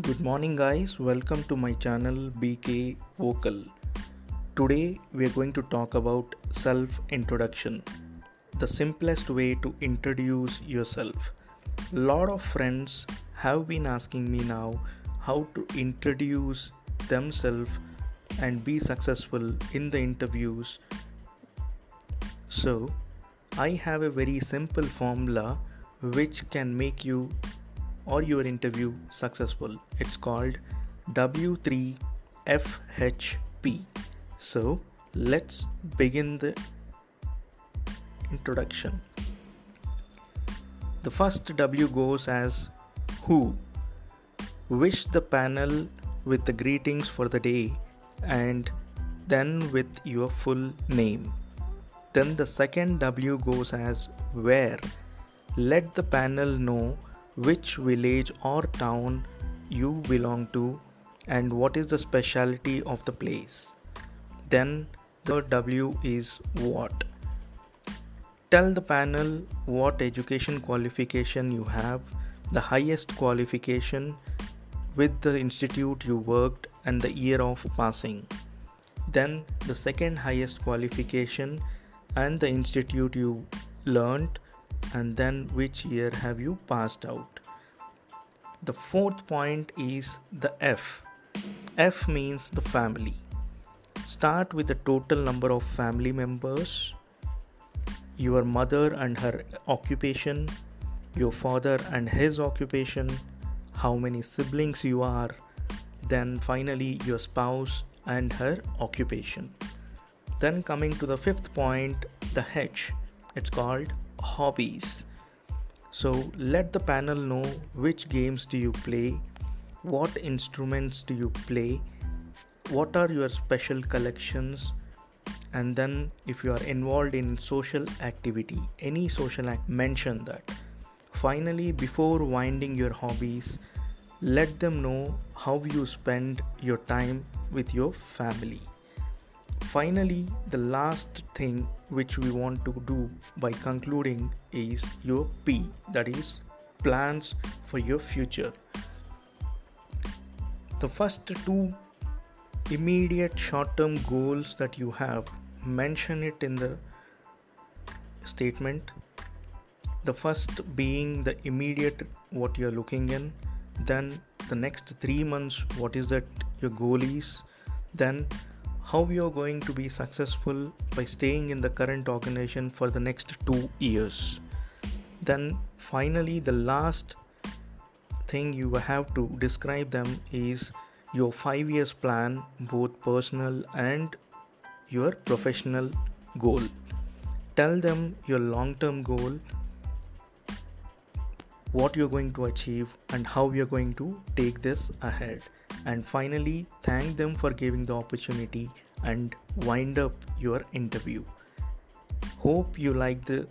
Good morning, guys. Welcome to my channel BK Vocal. Today, we are going to talk about self introduction. The simplest way to introduce yourself. Lot of friends have been asking me now how to introduce themselves and be successful in the interviews. So, I have a very simple formula which can make you or your interview successful. It's called W3FHP. So let's begin the introduction. The first W goes as Who. Wish the panel with the greetings for the day and then with your full name. Then the second W goes as Where. Let the panel know which village or town you belong to and what is the specialty of the place. Then the W is what. Tell the panel what education qualification you have, the highest qualification with the institute you worked and the year of passing. Then the second highest qualification and the institute you learned and then which year have you passed out. The fourth point is the F. F means the family. Start with the total number of family members, your mother and her occupation, your father and his occupation, how many siblings you are, then finally your spouse and her occupation. Then coming to the fifth point, the H. It's called hobbies. So let the panel know which games do you play, what instruments do you play, what are your special collections, and then if you are involved in social activity, any social act, mention that. Finally, before winding your hobbies, let them know how you spend your time with your family. Finally, the last thing which we want to do by concluding is your P that is plans for your future. The first two immediate short term goals that you have, mention it in the statement. The first being the immediate what you're looking in, then the next three months, what is that your goal is, then how you are going to be successful by staying in the current organization for the next two years. Then, finally, the last thing you have to describe them is your five years plan, both personal and your professional goal. Tell them your long term goal, what you're going to achieve, and how you're going to take this ahead. And finally thank them for giving the opportunity and wind up your interview. Hope you like the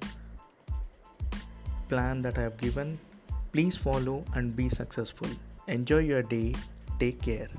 plan that i have given. Please follow and be successful. Enjoy your day. Take care